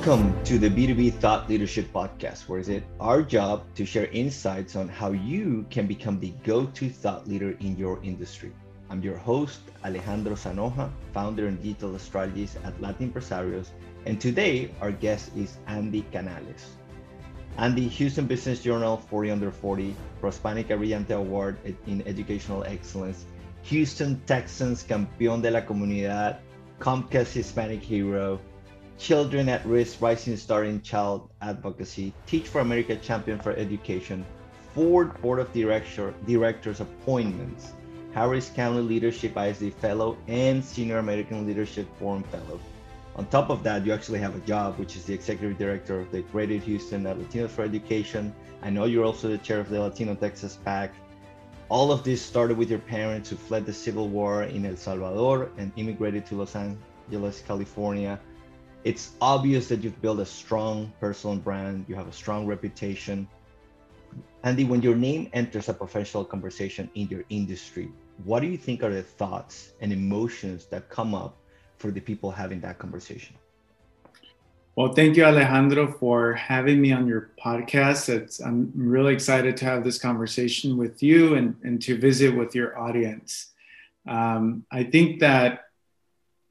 Welcome to the B2B Thought Leadership Podcast, where it's our job to share insights on how you can become the go to thought leader in your industry. I'm your host, Alejandro Sanoja, founder and digital strategist at Latin Empresarios, and today our guest is Andy Canales. Andy, Houston Business Journal 40 Under 40, Prospanica Brillante Award in Educational Excellence, Houston Texans Campeón de la Comunidad, Comcast Hispanic Hero, Children at Risk Rising Star in Child Advocacy, Teach for America Champion for Education, Ford Board of Director, Directors Appointments, Harris County Leadership ISD Fellow, and Senior American Leadership Forum Fellow. On top of that, you actually have a job, which is the Executive Director of the Greater Houston Latinos for Education. I know you're also the chair of the Latino Texas PAC. All of this started with your parents who fled the Civil War in El Salvador and immigrated to Los Angeles, California it's obvious that you've built a strong personal brand, you have a strong reputation. Andy, when your name enters a professional conversation in your industry, what do you think are the thoughts and emotions that come up for the people having that conversation? Well, thank you, Alejandro, for having me on your podcast. It's, I'm really excited to have this conversation with you and, and to visit with your audience. Um, I think that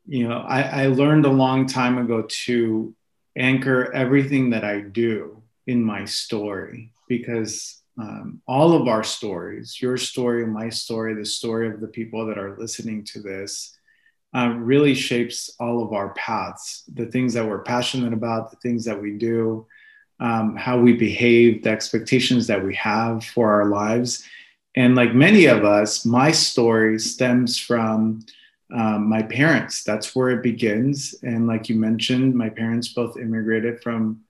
you know, I, I learned a long time ago to anchor everything that I do in my story because um, all of our stories, your story, my story, the story of the people that are listening to this, uh, really shapes all of our paths, the things that we're passionate about, the things that we do, um, how we behave, the expectations that we have for our lives. And like many of us, my story stems from um, my parents. That's where it begins. And like you mentioned, my parents both immigrated from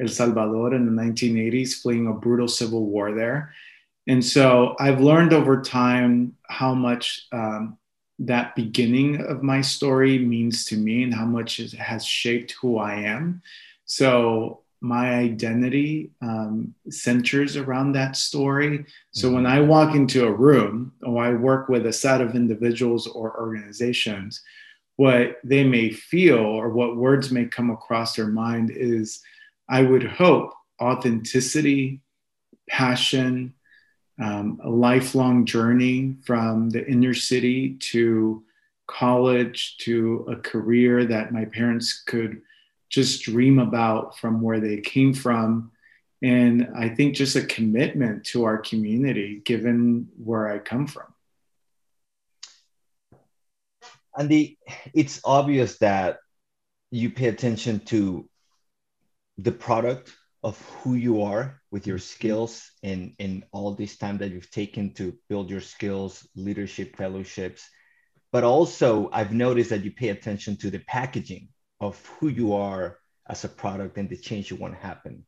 El Salvador in the 1980s, fleeing a brutal civil war there. And so I've learned over time how much um, that beginning of my story means to me and how much it has shaped who I am. So my identity um, centers around that story. So when mm-hmm. I walk into a room or I work with a set of individuals or organizations, what they may feel or what words may come across their mind is, I would hope, authenticity, passion, um, a lifelong journey from the inner city to college to a career that my parents could just dream about from where they came from. And I think just a commitment to our community, given where I come from. And the, it's obvious that you pay attention to the product of who you are with your skills and in all this time that you've taken to build your skills, leadership fellowships. But also, I've noticed that you pay attention to the packaging of who you are as a product and the change you want to happen.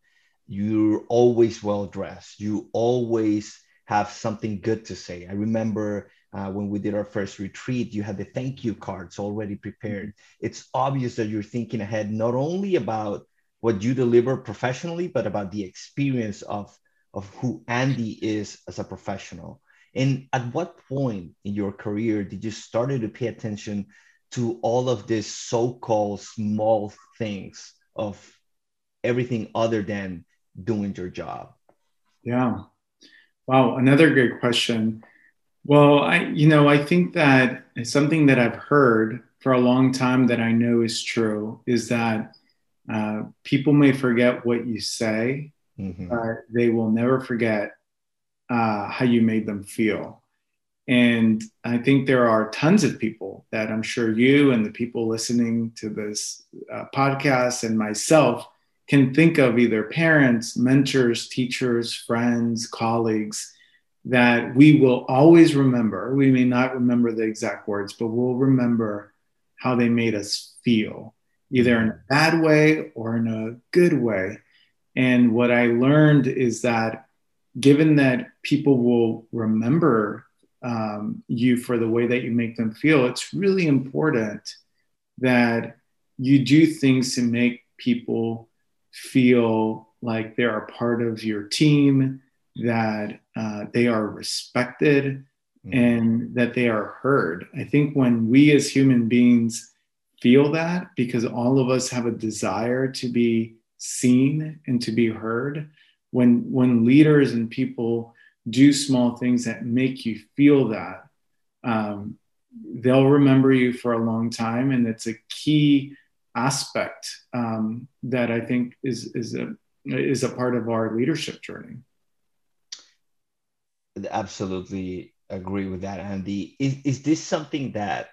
You're always well dressed. You always have something good to say. I remember uh, when we did our first retreat, you had the thank you cards already prepared. Mm-hmm. It's obvious that you're thinking ahead not only about what you deliver professionally, but about the experience of, of who Andy is as a professional. And at what point in your career did you start to pay attention to all of these so-called small things of everything other than doing your job? Yeah. Wow another great question. Well i you know i think that something that i've heard for a long time that i know is true is that uh, people may forget what you say mm-hmm. but they will never forget uh, how you made them feel and I think there are tons of people that I'm sure you and the people listening to this uh, podcast and myself can think of either parents, mentors, teachers, friends, colleagues that we will always remember. We may not remember the exact words, but we'll remember how they made us feel, either in a bad way or in a good way. And what I learned is that given that people will remember um, you for the way that you make them feel, it's really important that you do things to make people feel like they're a part of your team, that uh, they are respected, mm-hmm. and that they are heard. I think when we as human beings feel that because all of us have a desire to be seen and to be heard when when leaders and people do small things that make you feel that um, they'll remember you for a long time and it's a key aspect um, that i think is is a is a part of our leadership journey. Absolutely agree with that andy. Is, is this something that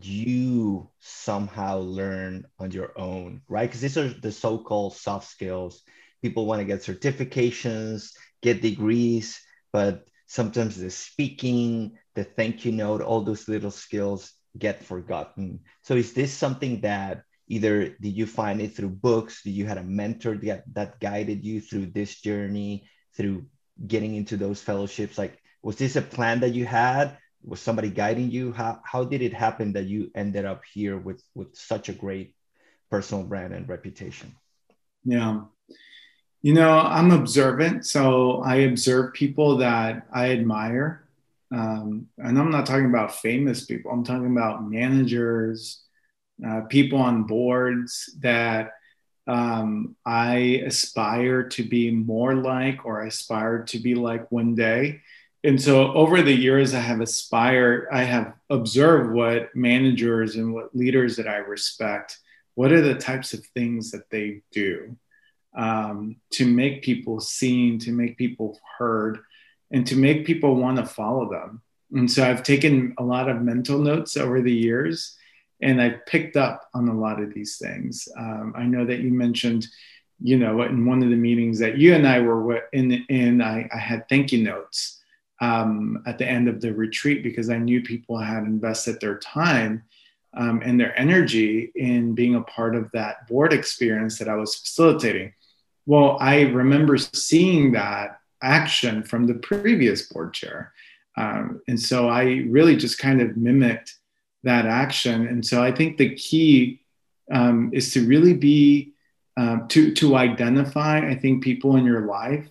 you somehow learn on your own right? Because these are the so-called soft skills. People want to get certifications get degrees but sometimes the speaking the thank you note all those little skills get forgotten. So is this something that either did you find it through books? Did you had a mentor that, that guided you through this journey through getting into those fellowships? Like was this a plan that you had? Was somebody guiding you? How, how did it happen that you ended up here with with such a great personal brand and reputation? Yeah you know i'm observant so i observe people that i admire. Um, and i'm not talking about famous people. I'm talking about managers uh, people on boards that um, i aspire to be more like or aspire to be like one day. And so over the years i have aspired i have observed what managers and what leaders that i respect what are the types of things that they do um, to make people seen to make people heard and to make people want to follow them and so i've taken a lot of mental notes over the years and i've picked up on a lot of these things um, i know that you mentioned you know in one of the meetings that you and i were in in i, I had thank you notes um, at the end of the retreat because I knew people had invested their time um, and their energy in being a part of that board experience that I was facilitating. Well, I remember seeing that action from the previous board chair. Um, and so I really just kind of mimicked that action. And so I think the key um, is to really be um, to to identify. I think people in your life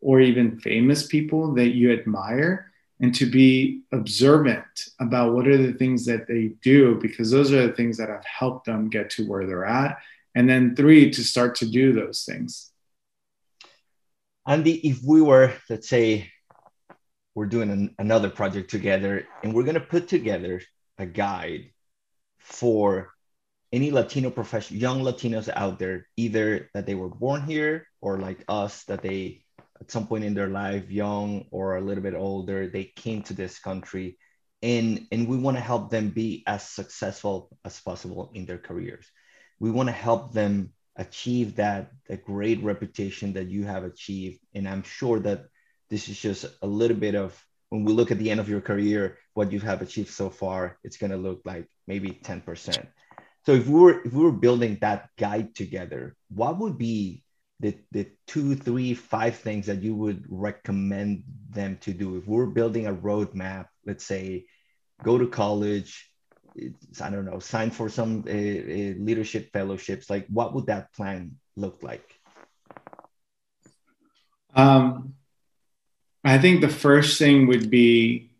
or even famous people that you admire and to be observant about what are the things that they do because those are the things that have helped them get to where they're at and then three to start to do those things andy if we were let's say we're doing an, another project together and we're going to put together a guide for any latino profession young latinos out there either that they were born here or like us that they at some point in their life, young or a little bit older, they came to this country and, and we want to help them be as successful as possible in their careers. We want to help them achieve that, that great reputation that you have achieved. And I'm sure that this is just a little bit of when we look at the end of your career, what you have achieved so far, it's going to look like maybe 10%. So if we were if we were building that guide together, what would be the, the two, three, five things that you would recommend them to do? If we're building a roadmap, let's say go to college, I don't know, sign for some uh, uh, leadership fellowships, like what would that plan look like? Um, I think the first thing would be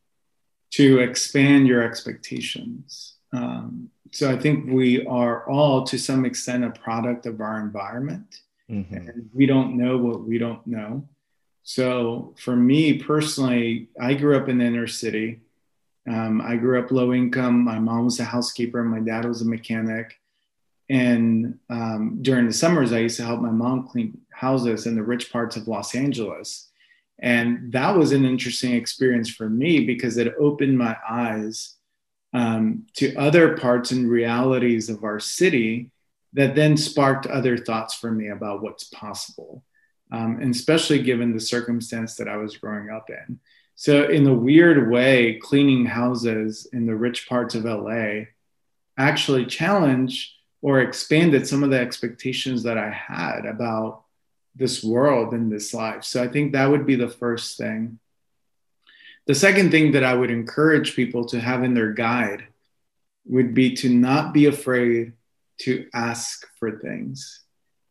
to expand your expectations. Um, so I think we are all, to some extent, a product of our environment. Mm-hmm. And we don't know what we don't know. So for me personally, I grew up in the inner city. Um, I grew up low income. My mom was a housekeeper. My dad was a mechanic. And um, during the summers, I used to help my mom clean houses in the rich parts of Los Angeles. And that was an interesting experience for me because it opened my eyes um, to other parts and realities of our city that then sparked other thoughts for me about what's possible, um, and especially given the circumstance that I was growing up in. So, in a weird way, cleaning houses in the rich parts of LA actually challenged or expanded some of the expectations that I had about this world and this life. So, I think that would be the first thing. The second thing that I would encourage people to have in their guide would be to not be afraid to ask for things.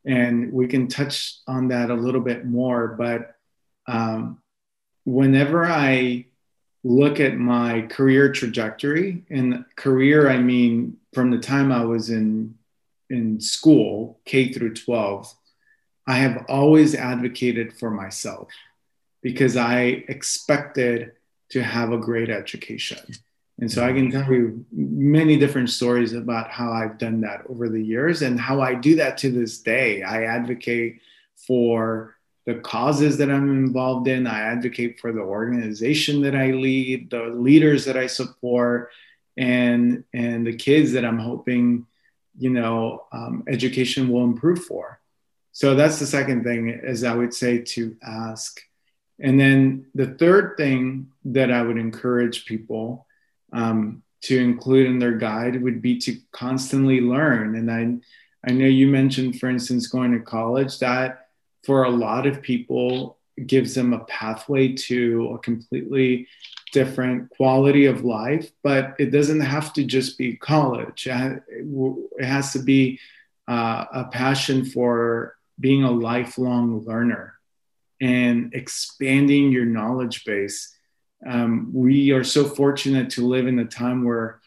And we can touch on that a little bit more. But um, whenever I look at my career trajectory, and career, I mean from the time I was in in school, K through 12, I have always advocated for myself because I expected to have a great education. And so I can tell you many different stories about how I've done that over the years and how I do that to this day. I advocate for the causes that I'm involved in, I advocate for the organization that I lead, the leaders that I support, and, and the kids that I'm hoping, you know, um, education will improve for. So that's the second thing, is I would say to ask. And then the third thing that I would encourage people um, to include in their guide would be to constantly learn. And I, I know you mentioned, for instance, going to college. That for a lot of people gives them a pathway to a completely different quality of life. But it doesn't have to just be college. It has to be uh, a passion for being a lifelong learner and expanding your knowledge base um, we are so fortunate to live in a time where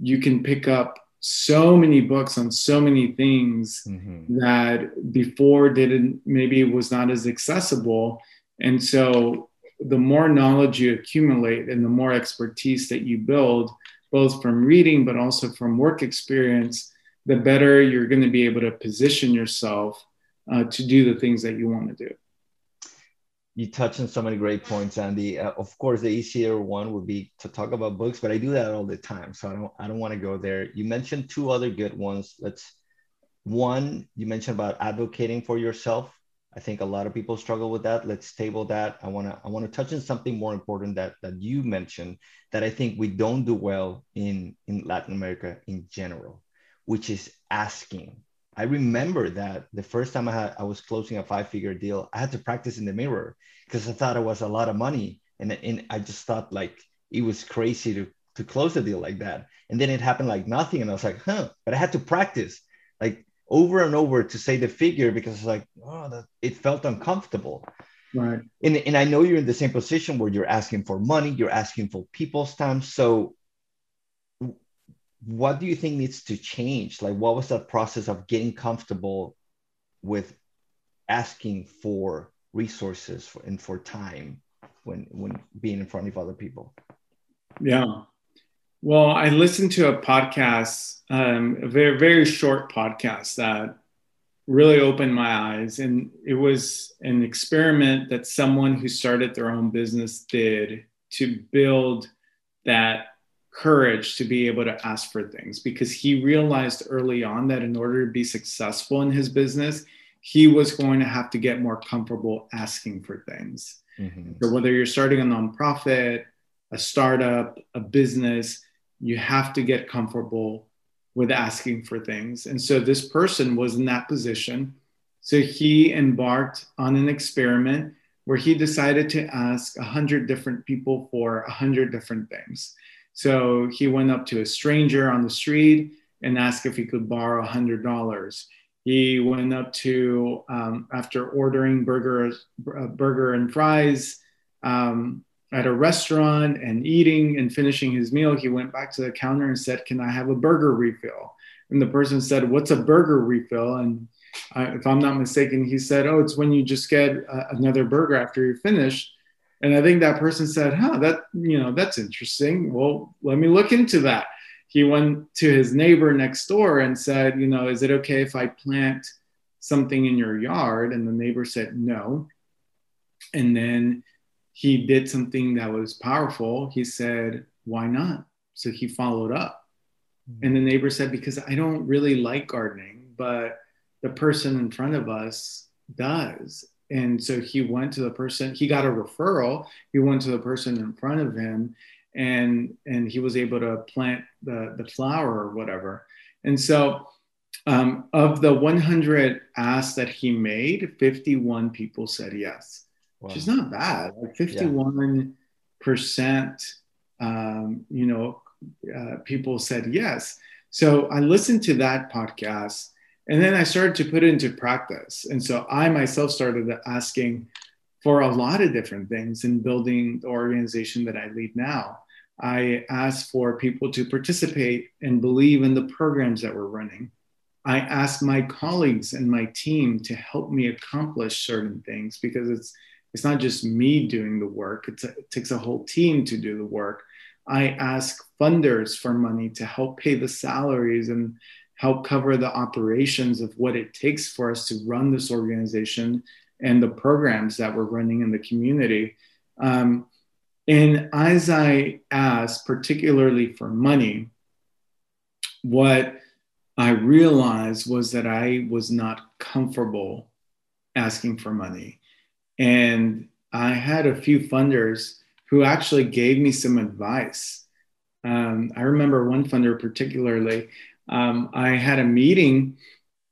you can pick up so many books on so many things mm-hmm. that before didn't maybe it was not as accessible and so the more knowledge you accumulate and the more expertise that you build both from reading but also from work experience the better you're going to be able to position yourself uh, to do the things that you want to do you touch on so many great points, Andy. Uh, of course, the easier one would be to talk about books, but I do that all the time, so I don't I don't want to go there. You mentioned two other good ones. Let's one you mentioned about advocating for yourself. I think a lot of people struggle with that. Let's table that. I want to I want to touch on something more important that that you mentioned that I think we don't do well in in Latin America in general, which is asking. I remember that the first time I had I was closing a five figure deal, I had to practice in the mirror because I thought it was a lot of money, and and I just thought like it was crazy to to close a deal like that. And then it happened like nothing, and I was like, huh. But I had to practice like over and over to say the figure because it's like oh that it felt uncomfortable. Right. And, and I know you're in the same position where you're asking for money, you're asking for people's time. So what do you think needs to change? Like, what was that process of getting comfortable with asking for resources for, and for time when when being in front of other people? Yeah. Well, I listened to a podcast, um, a very very short podcast that really opened my eyes, and it was an experiment that someone who started their own business did to build that courage to be able to ask for things because he realized early on that in order to be successful in his business, he was going to have to get more comfortable asking for things. Mm-hmm. So, whether you're starting a nonprofit, a startup, a business, you have to get comfortable with asking for things. And so, this person was in that position. So, he embarked on an experiment where he decided to ask 100 different people for 100 different things. So he went up to a stranger on the street and asked if he could borrow $100. He went up to, um, after ordering burger, uh, burger and fries um, at a restaurant and eating and finishing his meal, he went back to the counter and said, Can I have a burger refill? And the person said, What's a burger refill? And uh, if I'm not mistaken, he said, Oh, it's when you just get uh, another burger after you're finished. And I think that person said, huh, that, you know, that's interesting. Well, let me look into that. He went to his neighbor next door and said, you know, is it okay if I plant something in your yard? And the neighbor said, no. And then he did something that was powerful. He said, why not? So he followed up. Mm-hmm. And the neighbor said, because I don't really like gardening, but the person in front of us does and so he went to the person he got a referral he went to the person in front of him and and he was able to plant the the flower or whatever. And so um, of the 100 asks that he made 51 people said yes wow. which is not bad. Like 51 percent um, you know uh, people said yes. So i listened to that podcast and then I started to put it into practice. And so I myself started asking for a lot of different things in building the organization that I lead now. I ask for people to participate and believe in the programs that we're running. I ask my colleagues and my team to help me accomplish certain things because it's it's not just me doing the work. A, it takes a whole team to do the work. I ask funders for money to help pay the salaries and help cover the operations of what it takes for us to run this organization and the programs that we're running in the community. Um, and as I asked, particularly for money, what I realized was that I was not comfortable asking for money. And I had a few funders who actually gave me some advice. Um, I remember one funder particularly. Um, I had a meeting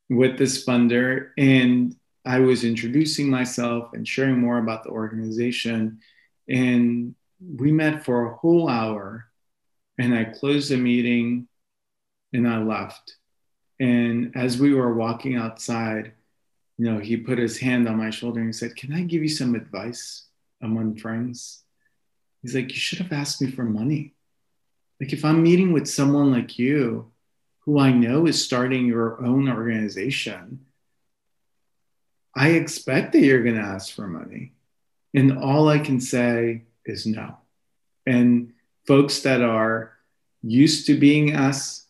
with this funder and I was introducing myself and sharing more about the organization. And we met for a whole hour and I closed the meeting and I left. And as we were walking outside, you know, he put his hand on my shoulder and he said, Can I give you some advice among friends? He's like, You should have asked me for money. Like, if I'm meeting with someone like you, who I know is starting your own organization, I expect that you're going to ask for money. And all I can say is no. And folks that are used to being asked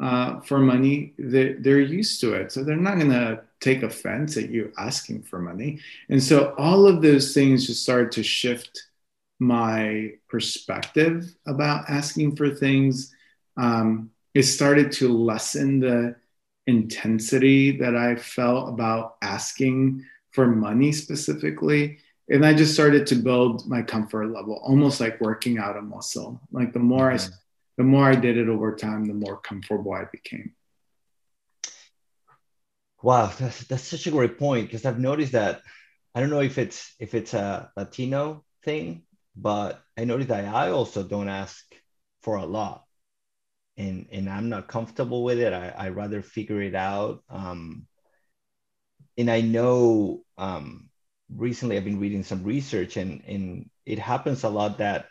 uh, for money, they're, they're used to it. So they're not going to take offense at you asking for money. And so all of those things just started to shift my perspective about asking for things. Um, it started to lessen the intensity that I felt about asking for money specifically. And I just started to build my comfort level, almost like working out a muscle. Like the more mm-hmm. I the more I did it over time, the more comfortable I became. Wow, that's, that's such a great point because I've noticed that I don't know if it's if it's a Latino thing, but I noticed that I also don't ask for a lot and and I'm not comfortable with it. I I rather figure it out. Um, and I know um, recently I've been reading some research, and and it happens a lot that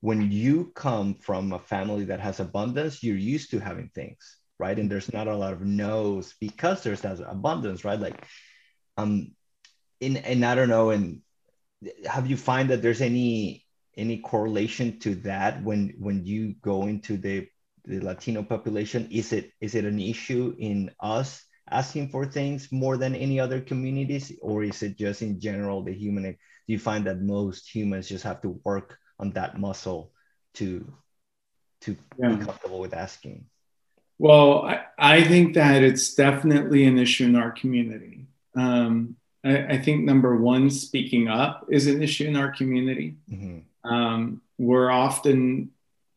when you come from a family that has abundance, you're used to having things, right? And there's not a lot of no's because there's that abundance, right? Like, um, in and I don't know, and have you find that there's any any correlation to that when when you go into the the Latino population? Is it is it an issue in us asking for things more than any other communities, or is it just in general the human? Do you find that most humans just have to work on that muscle to to yeah. be comfortable with asking? Well, I, I think that it's definitely an issue in our community. Um, I, I, think number one, speaking up is an issue in our community. Mm-hmm. Um, we're often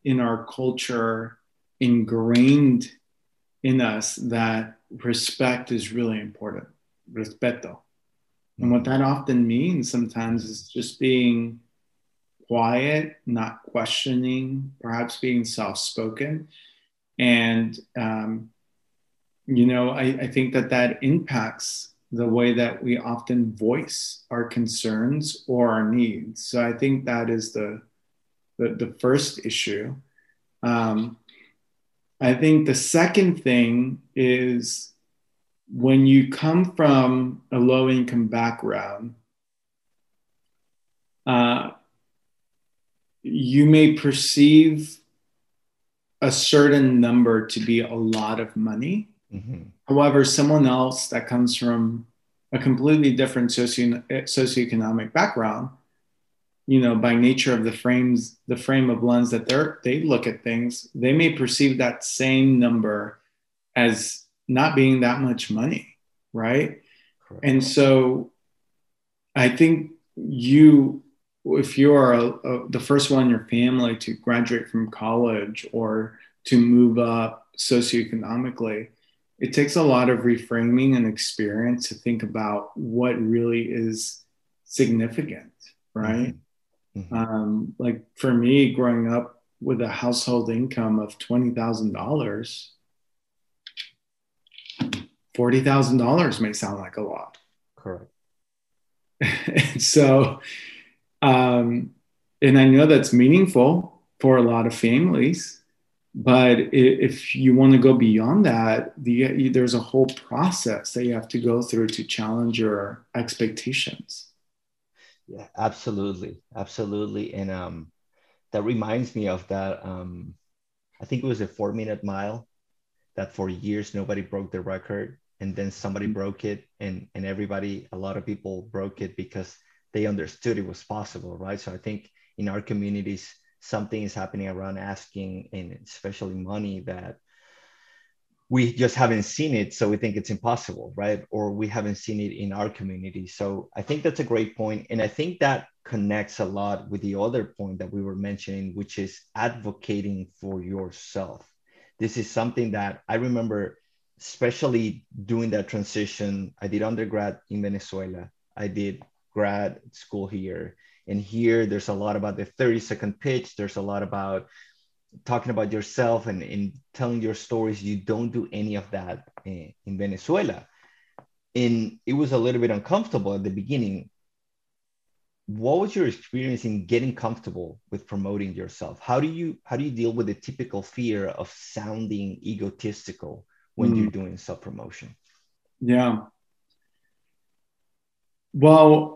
in our culture ingrained in us that respect is really important. Respeto. And what that often means sometimes is just being quiet, not questioning, perhaps being soft spoken. And, um, you know, I, I think that that impacts the way that we often voice our concerns or our needs. So I think that is the, the, the first issue. Um, I think the second thing is when you come from a low income background, uh, you may perceive a certain number to be a lot of money. Mm-hmm. However, someone else that comes from a completely different socio- socioeconomic background you know by nature of the frames the frame of lens that they're they look at things they may perceive that same number as not being that much money right? Correct. and so i think you if you are a, a, the first one in your family to graduate from college or to move up socioeconomically it takes a lot of reframing and experience to think about what really is significant right mm-hmm. Mm-hmm. Um, like for me, growing up with a household income of twenty thousand dollars, forty thousand dollars may sound like a lot. Correct. so, um, and I know that's meaningful for a lot of families, but if you want to go beyond that, the, there's a whole process that you have to go through to challenge your expectations. Yeah, absolutely, absolutely, and um, that reminds me of that. Um, I think it was a four-minute mile that for years nobody broke the record, and then somebody mm-hmm. broke it, and and everybody, a lot of people broke it because they understood it was possible, right? So I think in our communities, something is happening around asking, and especially money that we just haven't seen it so we think it's impossible right? Or we haven't seen it in our community. So i think that's a great point and i think that connects a lot with the other point that we were mentioning which is advocating for yourself. This is something that i remember especially doing that transition. I did undergrad in venezuela. I did grad school here and here there's a lot about the 30 second pitch. There's a lot about talking about yourself and, and telling your stories you don't do any of that in, in venezuela. And it was a little bit uncomfortable at the beginning. What was your experience in getting comfortable with promoting yourself? How do you how do you deal with the typical fear of sounding egotistical when mm. you're doing self promotion yeah. Well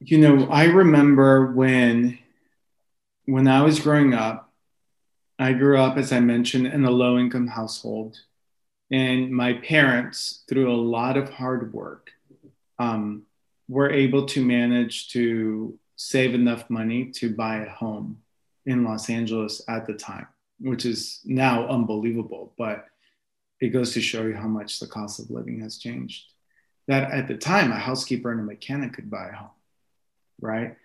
you know i remember when when i was growing up I grew up, as I mentioned, in a low income household. And my parents, through a lot of hard work, um, were able to manage to save enough money to buy a home in Los Angeles at the time, which is now unbelievable. But it goes to show you how much the cost of living has changed. That at the time, a housekeeper and a mechanic could buy a home, right?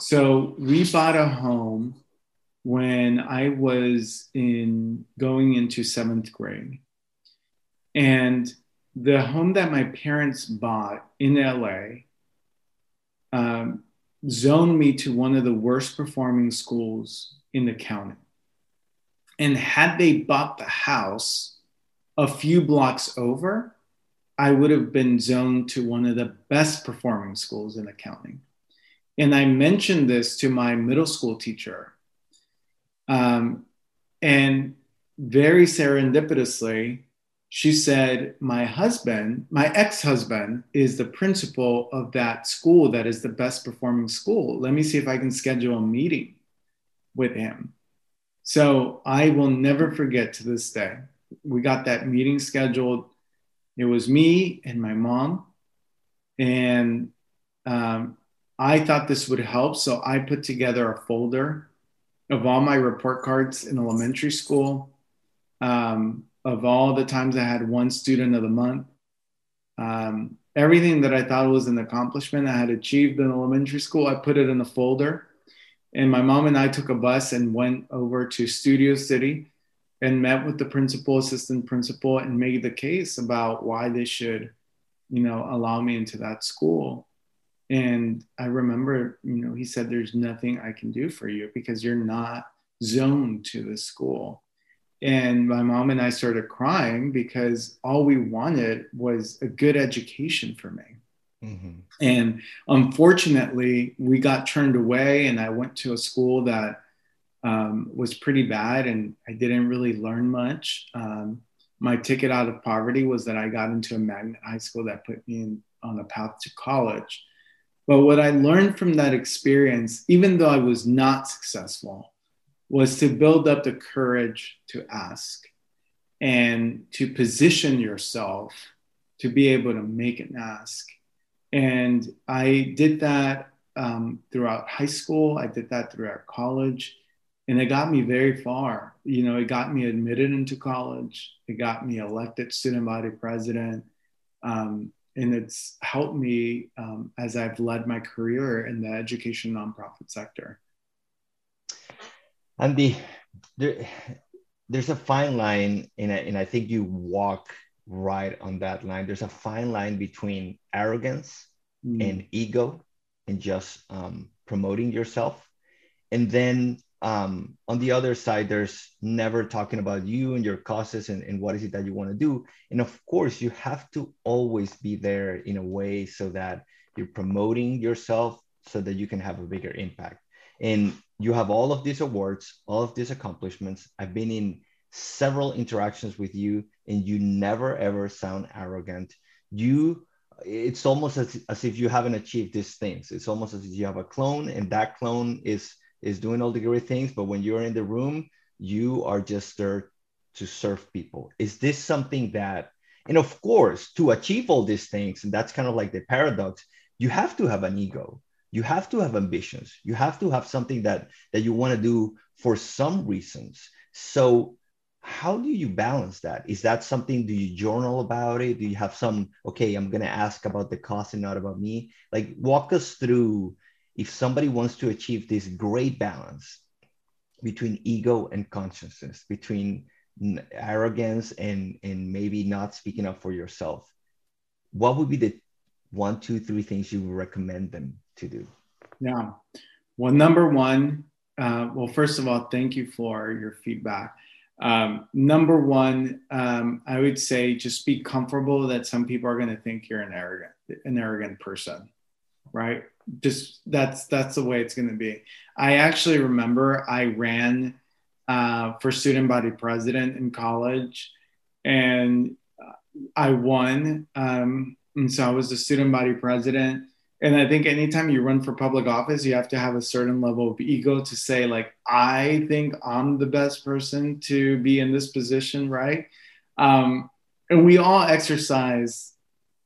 So we bought a home when I was in going into seventh grade. And the home that my parents bought in LA um, zoned me to one of the worst performing schools in the county. And had they bought the house a few blocks over, I would have been zoned to one of the best performing schools in the county. And I mentioned this to my middle school teacher um, and very serendipitously, she said, My husband, my ex husband, is the principal of that school that is the best performing school. Let me see if I can schedule a meeting with him. So I will never forget to this day. We got that meeting scheduled. It was me and my mom. And um, I thought this would help. So I put together a folder of all my report cards in elementary school, um, of all the times I had won student of the month, um, everything that I thought was an accomplishment I had achieved in elementary school, I put it in a folder. And my mom and I took a bus and went over to Studio City and met with the principal, assistant principal, and made the case about why they should, you know, allow me into that school. And I remember, you know, he said, There's nothing I can do for you because you're not zoned to the school. And my mom and I started crying because all we wanted was a good education for me. Mm-hmm. And unfortunately, we got turned away, and I went to a school that um, was pretty bad, and I didn't really learn much. Um, my ticket out of poverty was that I got into a magnet high school that put me in, on a path to college. But what I learned from that experience, even though I was not successful, was to build up the courage to ask and to position yourself to be able to make an ask. And I did that um, throughout high school, I did that throughout college, and it got me very far. You know, it got me admitted into college, it got me elected student body president. Um, and it's helped me um, as I've led my career in the education nonprofit sector. Andy, there, there's a fine line, and I, and I think you walk right on that line. There's a fine line between arrogance mm. and ego and just um, promoting yourself. And then um, on the other side, there's never talking about you and your causes and, and what is it that you want to do. And of course, you have to always be there in a way so that you're promoting yourself so that you can have a bigger impact. And you have all of these awards, all of these accomplishments. I've been in several interactions with you, and you never ever sound arrogant. You it's almost as, as if you haven't achieved these things. It's almost as if you have a clone, and that clone is is doing all the great things. But when you're in the room, you are just there to serve people. Is this something that, and of course, to achieve all these things, and that's kind of like the paradox, you have to have an ego. You have to have ambitions. You have to have something that that you want to do for some reasons. So how do you balance that? Is that something do you journal about it? Do you have some okay i'm going to ask about the cost and not about me? Like walk us through if somebody wants to achieve this great balance between ego and consciousness between arrogance and and maybe not speaking up for yourself what would be the one two three things you would recommend them to do? Yeah. Well, number one, uh, well, first of all, thank you for your feedback. Um, number one, um, I would say just be comfortable that some people are going to think you're an arrogant, an arrogant person, right? Just that's that's the way it's going to be. I actually remember I ran uh, for student body president in college, and I won. Um, and so I was the student body president and i think anytime you run for public office you have to have a certain level of ego to say like i think i'm the best person to be in this position right um, and we all exercise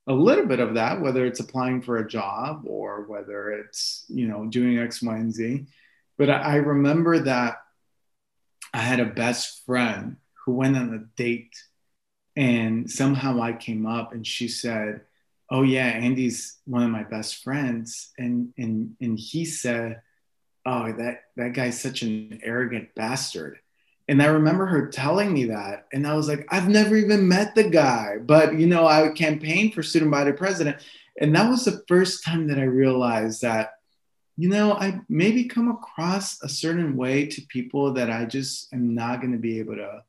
a little bit of that whether it's applying for a job or whether it's you know doing x y and z. But i, I remember that i had a best friend who went on a date and somehow i came up and she said oh yeah andy's one of my best friends. And and and he said oh that that guy's such an arrogant bastard and i remember her telling me that and i was like i've never even met the guy but you know i campaigned for student body president and that was the first time that i realized that you know i maybe come across a certain way to people that i just am not going to be able to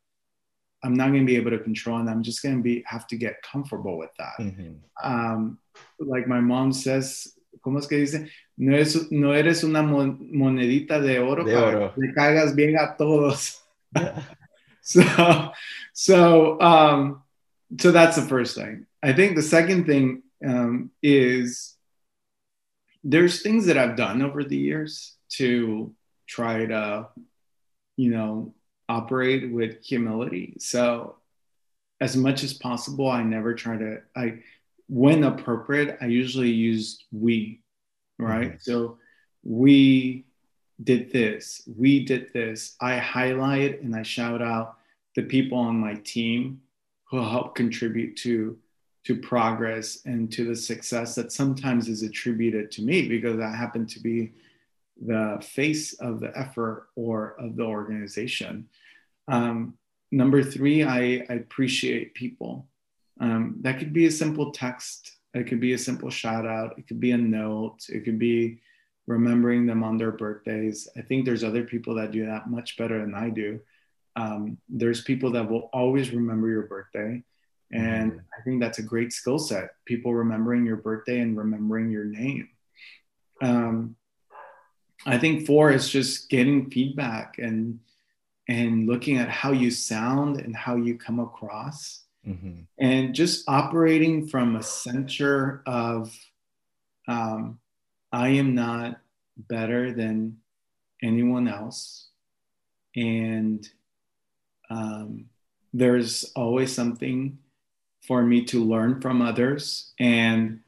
I'm not going to be able to control, and I'm just going to be have to get comfortable with that. Mm-hmm. Um, like my mom says, ¿cómo es que dice? No, es, no eres una monedita de oro, de oro. que caigas bien a todos. so, so, um, so that's the first thing. I think the second thing um, is there's things that I've done over the years to try to, you know, operate with humility. So, as much as possible, I never try to, I, when appropriate, I usually use we, right? Mm-hmm. So, we did this, we did this. I highlight and I shout out the people on my team who help contribute to to progress and to the success that sometimes is attributed to me because I happen to be the face of the effort or of the organization. Um, number three, I, I, appreciate people. Um, that could be a simple text. It could be a simple shout out. It could be a note. It could be remembering them on their birthdays. I think there's other people that do that much better than I do. Um, there's people that will always remember your birthday. And mm-hmm. I think that's a great skill set. People remembering your birthday and remembering your name. Um, I think four is just getting feedback and and looking at how you sound and how you come across mm-hmm. and just operating from a center of um, i am not better than anyone else and um, there's always something for me to learn from others and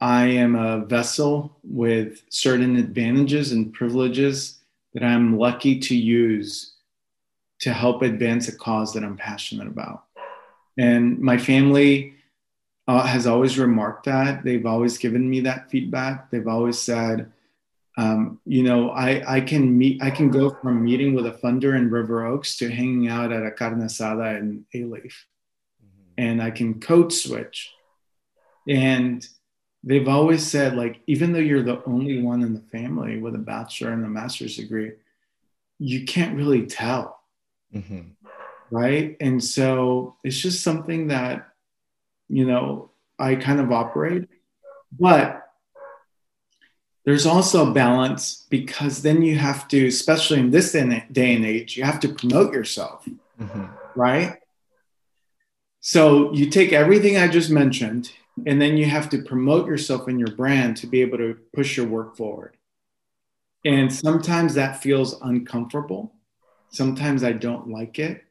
i am a vessel with certain advantages and privileges that i'm lucky to use to help advance a cause that I'm passionate about. And my family uh, has always remarked that. They've always given me that feedback. They've always said, um, you know, I, I can meet, I can go from meeting with a funder in River Oaks to hanging out at a carne asada in Alief. Mm-hmm. And I can code switch. And they've always said, like, even though you're the only one in the family with a bachelor and a master's degree, you can't really tell mm-hmm. right and so it's just something that you know i kind of operate but there's also a balance because then you have to, especially in this day and age, you have to promote yourself, mm-hmm. right? So you take everything I just mentioned, and then you have to promote yourself and your brand to be able to push your work forward. And sometimes that feels uncomfortable. Sometimes I don't like it.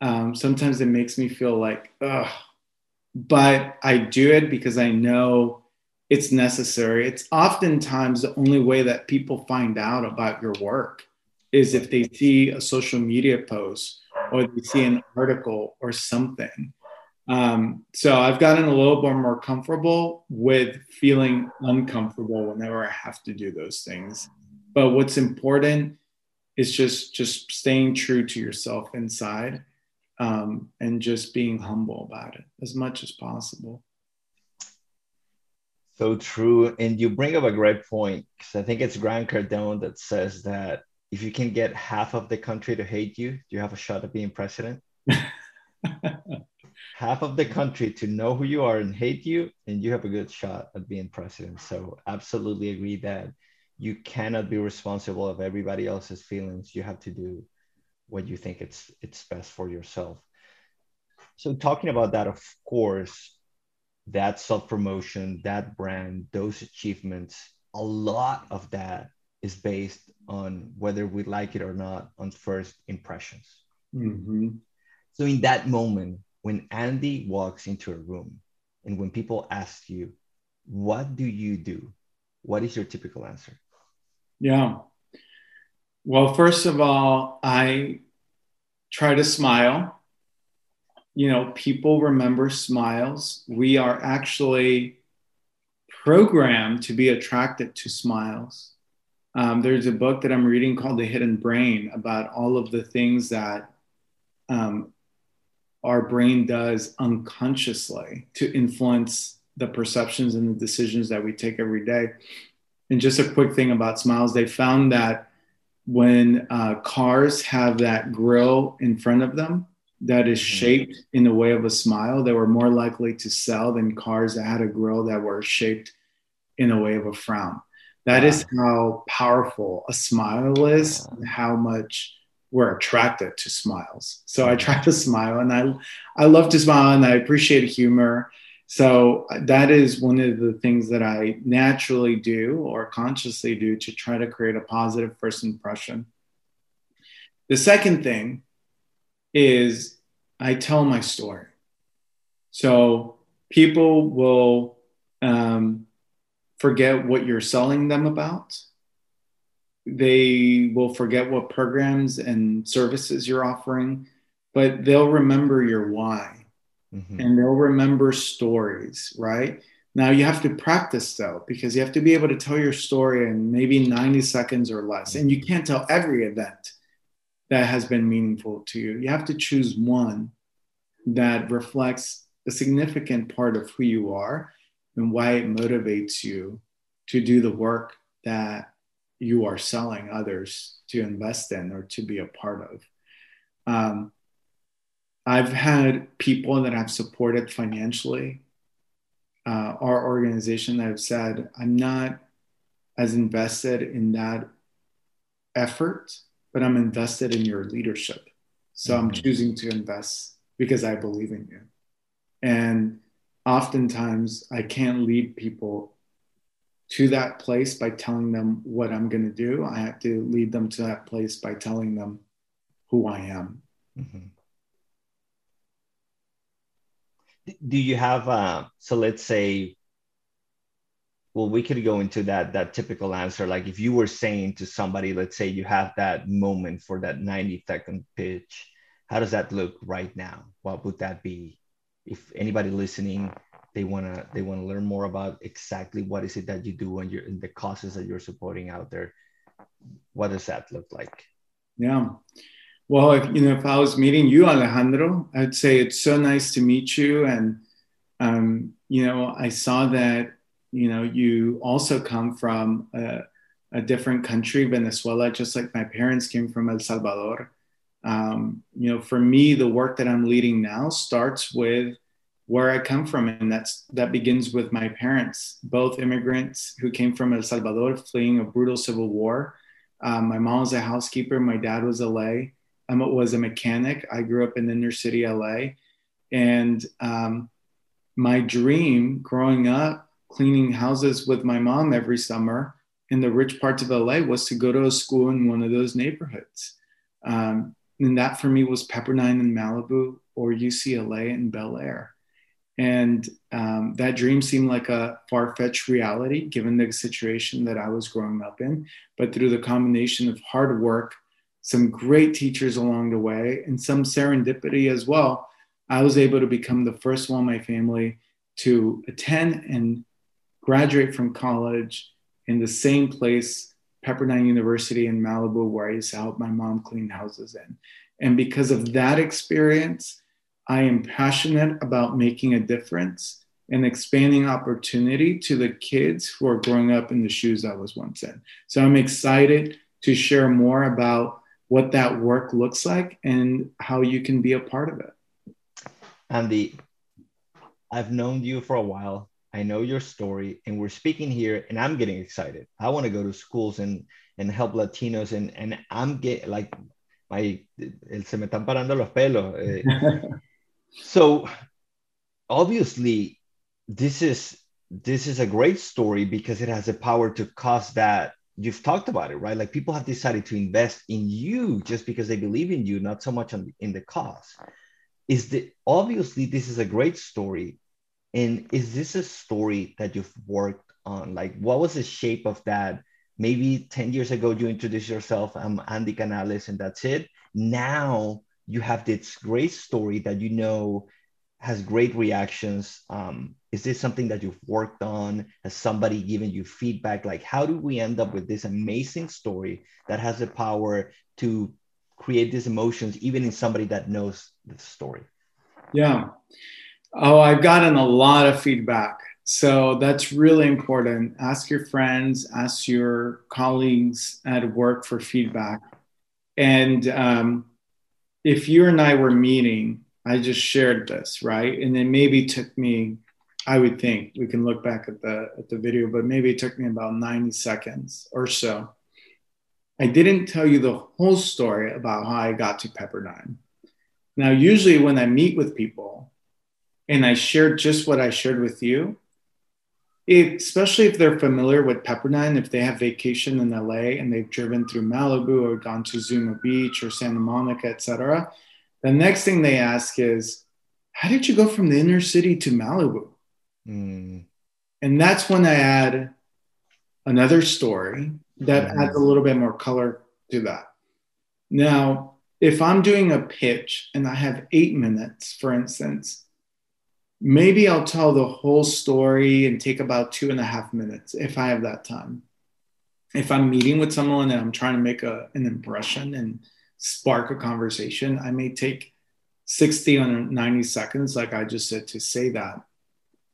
Um, sometimes it makes me feel like, ugh. But I do it because I know it's necessary. It's oftentimes the only way that people find out about your work is if they see a social media post or they see an article or something. Um, so I've gotten a little bit more comfortable with feeling uncomfortable whenever I have to do those things. But what's important is just just staying true to yourself inside um, and just being humble about it as much as possible. So true. And you bring up a great point because I think it's Grant Cardone that says that if you can get half of the country to hate you, you have a shot at being president. half of the country to know who you are and hate you, and you have a good shot at being president. So, absolutely agree that you cannot be responsible of everybody else's feelings. You have to do what you think it's it's best for yourself. So, talking about that, of course, that self promotion, that brand, those achievements, a lot of that is based on whether we like it or not on first impressions. Mm-hmm. So in that moment, when Andy walks into a room and when people ask you, what do you do? What is your typical answer? Yeah. Well, first of all, I try to smile. You know, people remember smiles. We are actually programmed to be attracted to smiles. Um, there's a book that I'm reading called The Hidden Brain about all of the things that um, our brain does unconsciously to influence the perceptions and the decisions that we take every day. And just a quick thing about smiles they found that when uh, cars have that grill in front of them that is mm-hmm. shaped in the way of a smile, they were more likely to sell than cars that had a grill that were shaped in the way of a frown. That is how powerful a smile is, and how much we're attracted to smiles. So I try to smile, and I I love to smile, and I appreciate humor. So that is one of the things that I naturally do or consciously do to try to create a positive first impression. The second thing is I tell my story. So people will um, forget what you're selling them about. They will forget what programs and services you're offering, but they'll remember your why mm-hmm. and they'll remember stories, right? Now you have to practice though, because you have to be able to tell your story in maybe 90 seconds or less. And you can't tell every event that has been meaningful to you. You have to choose one that reflects a significant part of who you are and why it motivates you to do the work that you are selling others to invest in or to be a part of. Um, I've had people that have supported financially uh, our organization that have said, I'm not as invested in that effort, but I'm invested in your leadership. So mm-hmm. I'm choosing to invest because I believe in you. And oftentimes I can't lead people to that place by telling them what I'm going to do. I have to lead them to that place by telling them who I am. Mm-hmm. Do you have uh, so let's say well we could go into that that typical answer. Like if you were saying to somebody let's say you have that moment for that 90 second pitch how does that look right now? What would that be? If anybody listening they want to they want to learn more about exactly what is it that you do and you're in the causes that you're supporting out there what does that look like? Yeah well if you know if i was meeting you alejandro i'd say it's so nice to meet you and um, you know i saw that you know you also come from a, a different country venezuela just like my parents came from el salvador um, you know for me the work that i'm leading now starts with where I come from, and that's that begins with my parents, both immigrants who came from El Salvador, fleeing a brutal civil war. Um, my mom was a housekeeper. My dad was LA. Um, was a mechanic. I grew up in inner city LA, and um, my dream growing up cleaning houses with my mom every summer in the rich parts of LA was to go to a school in one of those neighborhoods. Um, and that for me was Pepperdine in Malibu or UCLA in Bel Air. And um, that dream seemed like a far fetched reality given the situation that I was growing up in. But through the combination of hard work, some great teachers along the way, and some serendipity as well, I was able to become the first one in my family to attend and graduate from college in the same place, Pepperdine University in Malibu, where I used to help my mom clean houses in. And because of that experience, I am passionate about making a difference and expanding opportunity to the kids who are growing up in the shoes I was once in. So I'm excited to share more about what that work looks like and how you can be a part of it. Andy, I've known you for a while. I know your story, and we're speaking here, and I'm getting excited. I want to go to schools and and help Latinos, and and I'm get like my el se me están parando los pelos. Eh. so obviously, this is this is a great story because it has the power to cause that you've talked about it right like people have decided to invest in you just because they believe in you not so much on, in the cause is the obviously this is a great story and is this a story that you've worked on? Like, what was the shape of that? Maybe 10 years ago, you introduced yourself, I'm Andy Canales, and that's it. Now you have this great story that you know has great reactions. Um, is this something that you've worked on? Has somebody given you feedback? Like, how do we end up with this amazing story that has the power to create these emotions, even in somebody that knows the story? Yeah. Oh, I've gotten a lot of feedback. So that's really important. Ask your friends, ask your colleagues at work for feedback. And um, if you and I were meeting, I just shared this, right? And then maybe took me, I would think we can look back at the at the video, but maybe it took me about 90 seconds or so. I didn't tell you the whole story about how I got to Pepperdine. Now, usually when I meet with people, and I shared just what I shared with you, if, especially if they're familiar with Pepperdine, if they have vacation in LA and they've driven through Malibu or gone to Zuma Beach or Santa Monica, etc., the next thing they ask is, "How did you go from the inner city to Malibu?" Mm. And that's when I add another story that mm. adds a little bit more color to that. Now, if I'm doing a pitch and I have eight minutes, for instance, maybe I'll tell the whole story and take about two and a half minutes if I have that time. If I'm meeting with someone and I'm trying to make a, an impression and spark a conversation, I may take 60 or 90 seconds, like I just said, to say that.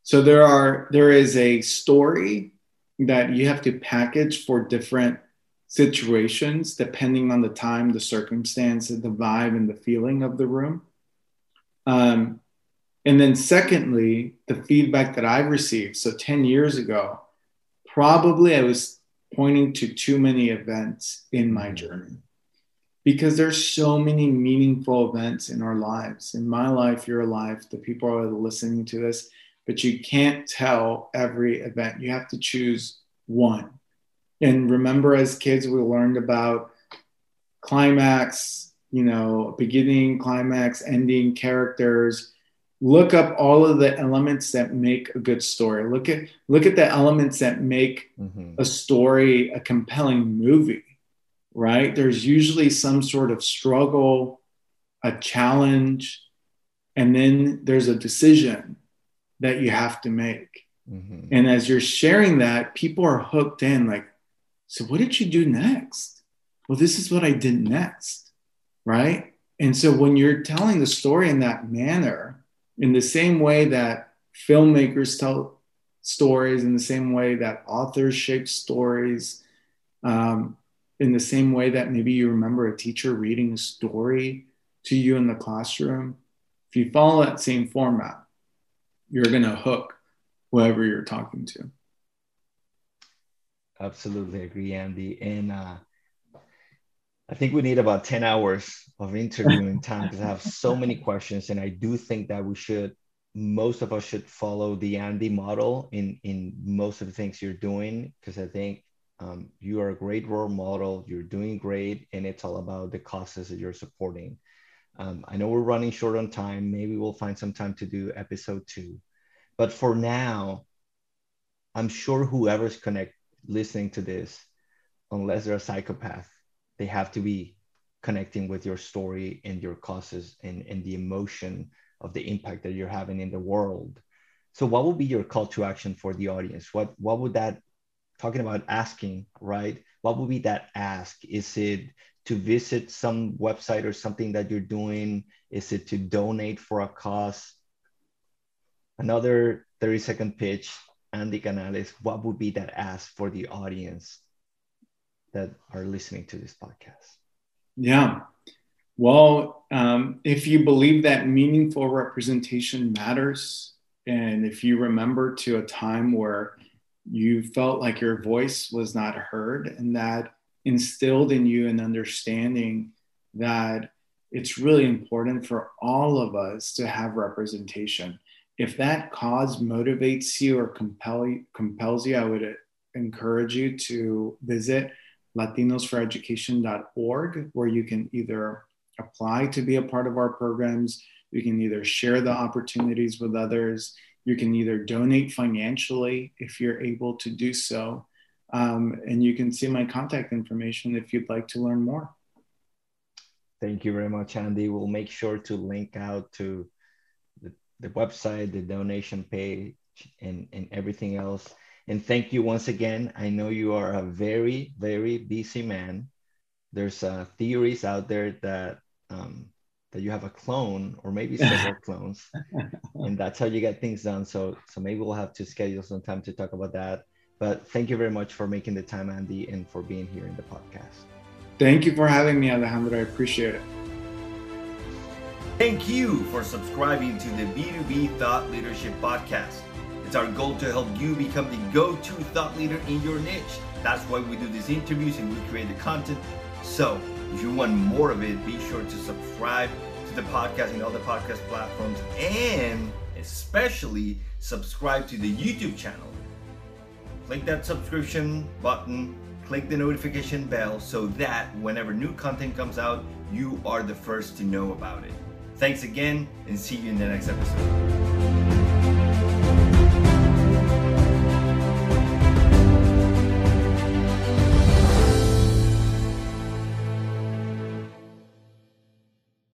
So there are there is a story that you have to package for different situations depending on the time, the circumstance, the vibe, and the feeling of the room. Um, and then, secondly, the feedback that I've received. So, 10 years ago, probably I was pointing to too many events in my mm-hmm. journey because there's so many meaningful events in our lives. In my life, your life, the people are listening to this, but you can't tell every event. You have to choose one. And remember, as kids, we learned about climax, you know, beginning, climax, ending, characters look up all of the elements that make a good story look at look at the elements that make mm-hmm. a story a compelling movie right there's usually some sort of struggle a challenge and then there's a decision that you have to make. Mm-hmm. and as you're sharing that people are hooked in like so what did you do next? Well this is what i did next right? And so when you're telling the story in that manner in the same way that filmmakers tell stories, in the same way that authors shape stories, um, in the same way that maybe you remember a teacher reading a story to you in the classroom, if you follow that same format, you're going to hook whoever you're talking to. Absolutely agree, Andy. And uh, I think we need about 10 hours of interviewing time because I have so many questions. And I do think that we should, most of us should follow the Andy model in, in most of the things you're doing because I think um, you are a great role model, you're doing great, and it's all about the causes that you're supporting. Um, I know we're running short on time. Maybe we'll find some time to do episode two. But for now, I'm sure whoever's connect listening to this, unless they're a psychopath, they have to be connecting with your story and your causes and, and the emotion of the impact that you're having in the world. So what would be your call to action for the audience? What what would that talking about asking, right? What would be that ask? Is it to visit some website or something that you're doing? Is it to donate for a cause? Another 30 second pitch, Andy Canales, what would be that ask for the audience that are listening to this podcast? Yeah. Well, um, if you believe that meaningful representation matters, and if you remember to a time where you felt like your voice was not heard, and that instilled in you an understanding that it's really important for all of us to have representation. If that cause motivates you or compel, compels you, I would encourage you to visit latinosforeducation.org, where you can either apply to be a part of our programs, you can either share the opportunities with others, you can either donate financially if you're able to do so, um, and you can see my contact information if you'd like to learn more. Thank you very much, Andy. We'll make sure to link out to the, the website, the donation page, and, and everything else and thank you once again. I know you are a very, very busy man. There's uh, theories out there that um, that you have a clone or maybe several clones, and that's how you get things done. So, so maybe we'll have to schedule some time to talk about that. But thank you very much for making the time, Andy, and for being here in the podcast. Thank you for having me, Alejandro. I appreciate it. Thank you for subscribing to the B2B Thought Leadership Podcast. It's our goal to help you become the go to thought leader in your niche. That's why we do these interviews and we create the content. So, if you want more of it, be sure to subscribe to the podcast and other podcast platforms and especially subscribe to the YouTube channel. Click that subscription button, click the notification bell so that whenever new content comes out, you are the first to know about it. Thanks again and see you in the next episode.